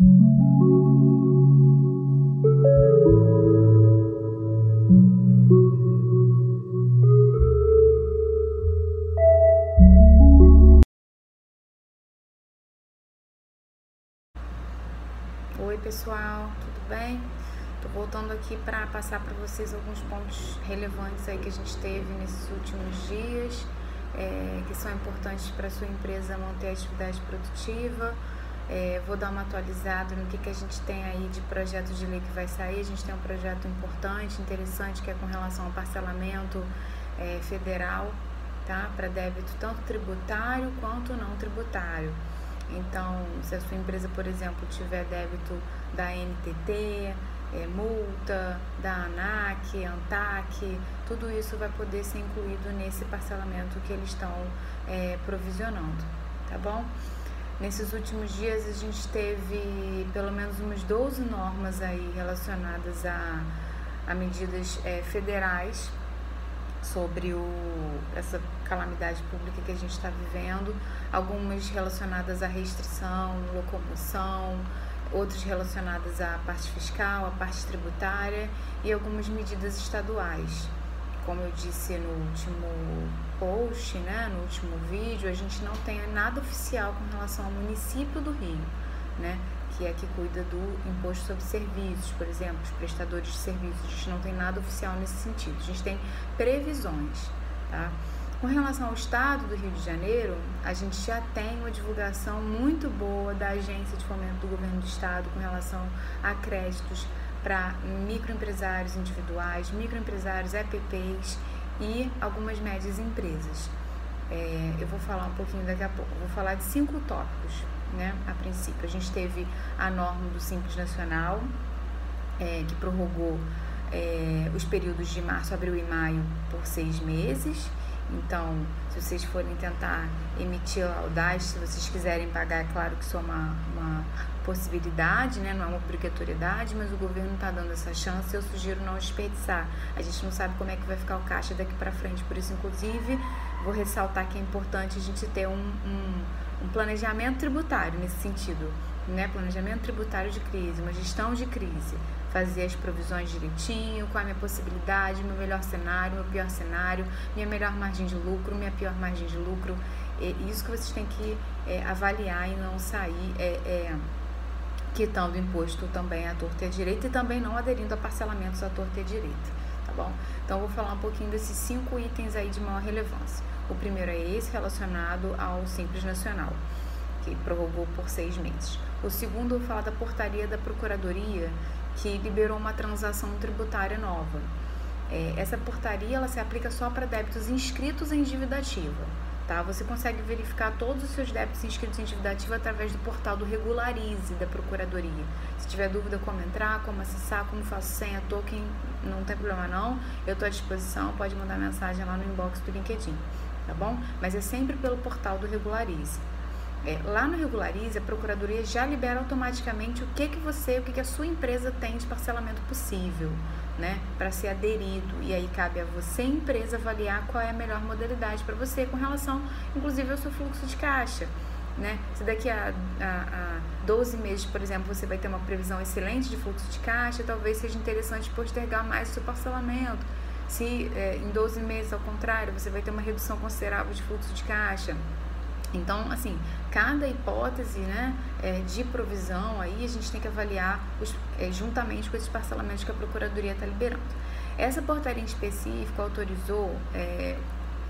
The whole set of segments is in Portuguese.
Oi pessoal, tudo bem? Tô voltando aqui para passar para vocês alguns pontos relevantes aí que a gente teve nesses últimos dias, é, que são importantes para sua empresa manter a atividade produtiva. É, vou dar uma atualizada no que, que a gente tem aí de projeto de lei que vai sair. A gente tem um projeto importante, interessante, que é com relação ao parcelamento é, federal, tá? Para débito tanto tributário quanto não tributário. Então, se a sua empresa, por exemplo, tiver débito da NTT, é, multa, da ANAC, ANTAC, tudo isso vai poder ser incluído nesse parcelamento que eles estão é, provisionando, tá bom? Nesses últimos dias a gente teve pelo menos umas 12 normas aí relacionadas a, a medidas é, federais sobre o, essa calamidade pública que a gente está vivendo, algumas relacionadas à restrição, locomoção, outras relacionadas à parte fiscal, à parte tributária e algumas medidas estaduais. Como eu disse no último post, né, no último vídeo, a gente não tem nada oficial com relação ao município do Rio, né? que é que cuida do imposto sobre serviços, por exemplo, os prestadores de serviços. A gente não tem nada oficial nesse sentido. A gente tem previsões, tá? Com relação ao estado do Rio de Janeiro, a gente já tem uma divulgação muito boa da Agência de Fomento do Governo do Estado com relação a créditos para microempresários individuais, microempresários EPPs e algumas médias empresas. É, eu vou falar um pouquinho daqui a pouco. Vou falar de cinco tópicos né, a princípio. A gente teve a norma do Simples Nacional, é, que prorrogou é, os períodos de março, abril e maio por seis meses. Então, se vocês forem tentar emitir a audaz, se vocês quiserem pagar, é claro que isso é uma, uma possibilidade, né? não é uma obrigatoriedade, mas o governo está dando essa chance. Eu sugiro não desperdiçar. A gente não sabe como é que vai ficar o caixa daqui para frente, por isso, inclusive, vou ressaltar que é importante a gente ter um, um um planejamento tributário nesse sentido, né? Planejamento tributário de crise, uma gestão de crise, fazer as provisões direitinho, qual é a minha possibilidade, meu melhor cenário, meu pior cenário, minha melhor margem de lucro, minha pior margem de lucro. É isso que vocês têm que é, avaliar e não sair é, é, quitando imposto também à torta e à direita e também não aderindo a parcelamentos à torta e à direita, tá bom? Então, vou falar um pouquinho desses cinco itens aí de maior relevância. O primeiro é esse relacionado ao Simples Nacional, que prorrogou por seis meses. O segundo fala da portaria da Procuradoria, que liberou uma transação tributária nova. É, essa portaria ela se aplica só para débitos inscritos em dívida ativa. Tá? Você consegue verificar todos os seus débitos inscritos em dívida ativa através do portal do Regularize da Procuradoria. Se tiver dúvida como entrar, como acessar, como faço senha, token, não tem problema não. Eu estou à disposição, pode mandar mensagem lá no inbox do LinkedIn tá bom? Mas é sempre pelo portal do Regularize. É, lá no Regularize, a Procuradoria já libera automaticamente o que, que você, o que, que a sua empresa tem de parcelamento possível, né? Para ser aderido. E aí cabe a você, empresa, avaliar qual é a melhor modalidade para você com relação, inclusive, ao seu fluxo de caixa. Né? Se daqui a, a, a 12 meses, por exemplo, você vai ter uma previsão excelente de fluxo de caixa, talvez seja interessante postergar mais o seu parcelamento se é, em 12 meses, ao contrário, você vai ter uma redução considerável de fluxo de caixa. Então, assim, cada hipótese né, é, de provisão aí a gente tem que avaliar os, é, juntamente com esses parcelamentos que a Procuradoria está liberando. Essa portaria em específico autorizou é,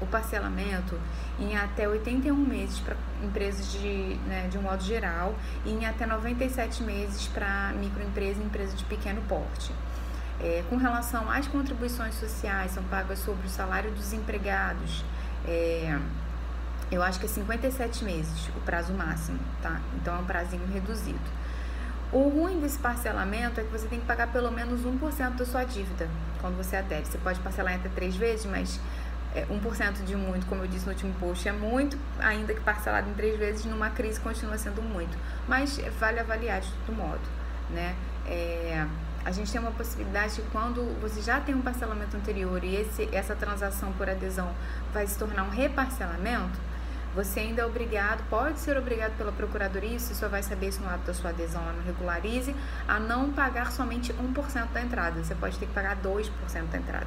o parcelamento em até 81 meses para empresas de, né, de um modo geral e em até 97 meses para microempresa e empresa de pequeno porte. É, com relação às contribuições sociais, são pagas sobre o salário dos empregados. É, eu acho que é 57 meses o prazo máximo, tá? Então é um prazinho reduzido. O ruim desse parcelamento é que você tem que pagar pelo menos 1% da sua dívida quando você adere. Você pode parcelar até três vezes, mas é, 1% de muito, como eu disse no último post, é muito, ainda que parcelado em três vezes, numa crise continua sendo muito. Mas vale avaliar de todo modo, né? É, a gente tem uma possibilidade de quando você já tem um parcelamento anterior e esse, essa transação por adesão vai se tornar um reparcelamento, Você ainda é obrigado, pode ser obrigado pela Procuradoria, você só vai saber isso no ato da sua adesão lá no Regularize, a não pagar somente 1% da entrada. Você pode ter que pagar 2% da entrada.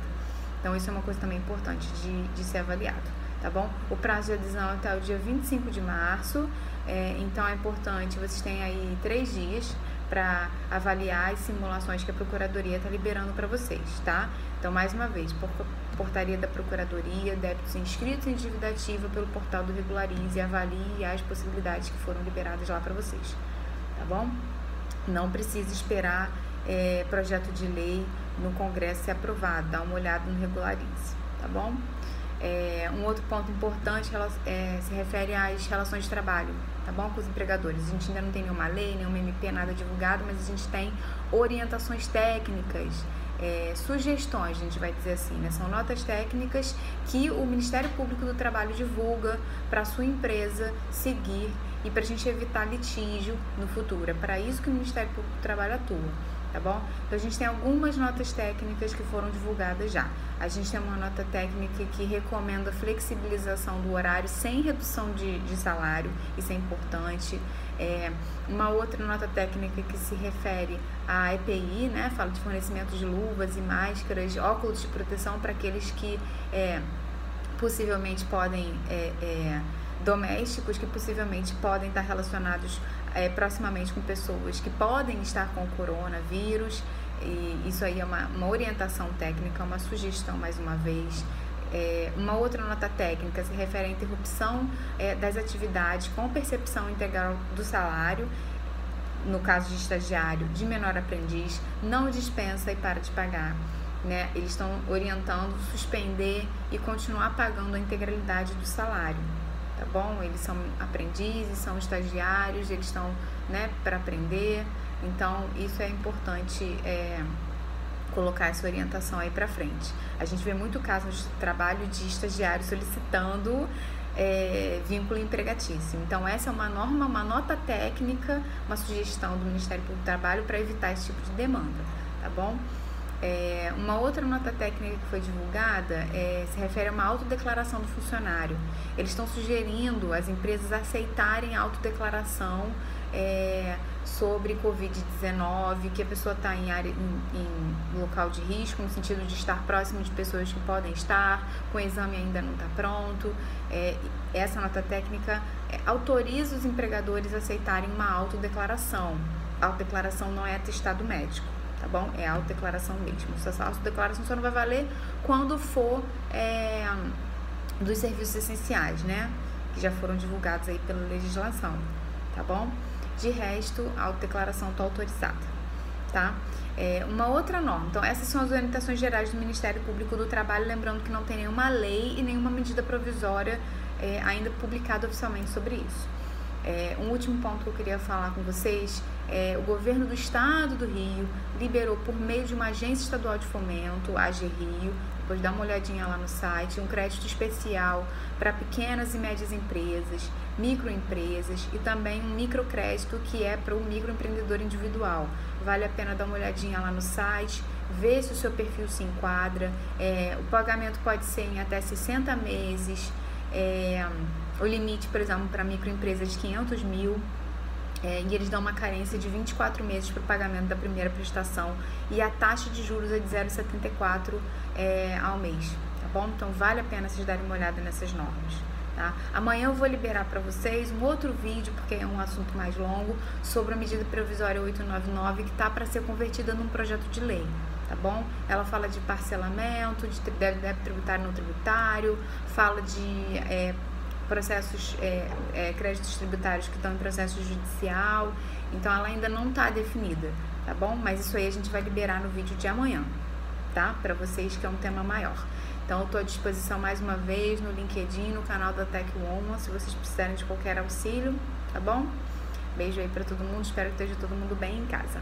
Então, isso é uma coisa também importante de, de ser avaliado, tá bom? O prazo de adesão é até o dia 25 de março, é, então é importante, vocês têm aí três dias para avaliar as simulações que a Procuradoria está liberando para vocês, tá? Então, mais uma vez, por, portaria da Procuradoria, débitos inscritos em dívida ativa pelo portal do Regularize e avalie as possibilidades que foram liberadas lá para vocês, tá bom? Não precisa esperar é, projeto de lei no Congresso ser aprovado, dá uma olhada no Regularize, tá bom? É, um outro ponto importante é, se refere às relações de trabalho, tá bom? Com os empregadores. A gente ainda não tem nenhuma lei, nenhuma MP, nada divulgado, mas a gente tem orientações técnicas, é, sugestões, a gente vai dizer assim, né? São notas técnicas que o Ministério Público do Trabalho divulga para a sua empresa seguir e para a gente evitar litígio no futuro. É para isso que o Ministério Público do Trabalho atua tá bom? Então a gente tem algumas notas técnicas que foram divulgadas já. A gente tem uma nota técnica que recomenda flexibilização do horário sem redução de, de salário, isso é importante. É, uma outra nota técnica que se refere à EPI, né? Fala de fornecimento de luvas e máscaras, óculos de proteção para aqueles que é, possivelmente podem. É, é domésticos que possivelmente podem estar relacionados é, proximamente com pessoas que podem estar com o coronavírus. E isso aí é uma, uma orientação técnica, uma sugestão mais uma vez. É, uma outra nota técnica se refere à interrupção é, das atividades com percepção integral do salário, no caso de estagiário, de menor aprendiz, não dispensa e para de pagar. Né? Eles estão orientando suspender e continuar pagando a integralidade do salário tá bom? Eles são aprendizes, são estagiários, eles estão, né, para aprender. Então, isso é importante é, colocar essa orientação aí para frente. A gente vê muito caso de trabalho de estagiário solicitando é, vínculo empregatício. Então, essa é uma norma, uma nota técnica, uma sugestão do Ministério Público do Trabalho para evitar esse tipo de demanda, tá bom? É, uma outra nota técnica que foi divulgada é, se refere a uma autodeclaração do funcionário. Eles estão sugerindo as empresas aceitarem a autodeclaração é, sobre Covid-19, que a pessoa está em, em, em, local de risco, no sentido de estar próximo de pessoas que podem estar, com o exame ainda não está pronto. É, essa nota técnica é, autoriza os empregadores a aceitarem uma autodeclaração. A autodeclaração não é atestado médico tá bom? É autodeclaração mesmo. Essa autodeclaração só não vai valer quando for é, dos serviços essenciais, né? Que já foram divulgados aí pela legislação, tá bom? De resto, a autodeclaração está autorizada, tá? É, uma outra norma. Então, essas são as orientações gerais do Ministério Público do Trabalho, lembrando que não tem nenhuma lei e nenhuma medida provisória é, ainda publicada oficialmente sobre isso. É, um último ponto que eu queria falar com vocês é o governo do estado do Rio liberou por meio de uma agência estadual de fomento, a Rio, depois dá uma olhadinha lá no site, um crédito especial para pequenas e médias empresas, microempresas e também um microcrédito que é para o microempreendedor individual. Vale a pena dar uma olhadinha lá no site, ver se o seu perfil se enquadra. É, o pagamento pode ser em até 60 meses. É, o limite, por exemplo, para microempresa é de 500 mil. É, e eles dão uma carência de 24 meses para o pagamento da primeira prestação e a taxa de juros é de 0,74 é, ao mês, tá bom? Então vale a pena vocês darem uma olhada nessas normas. Tá? Amanhã eu vou liberar para vocês um outro vídeo, porque é um assunto mais longo, sobre a medida provisória 899 que está para ser convertida num projeto de lei tá bom? Ela fala de parcelamento, de débito tributário não tributário, fala de é, processos, é, é, créditos tributários que estão em processo judicial, então ela ainda não está definida, tá bom? Mas isso aí a gente vai liberar no vídeo de amanhã, tá? Para vocês que é um tema maior. Então eu estou à disposição mais uma vez no LinkedIn, no canal da Tech Woman, se vocês precisarem de qualquer auxílio, tá bom? Beijo aí para todo mundo, espero que esteja todo mundo bem em casa.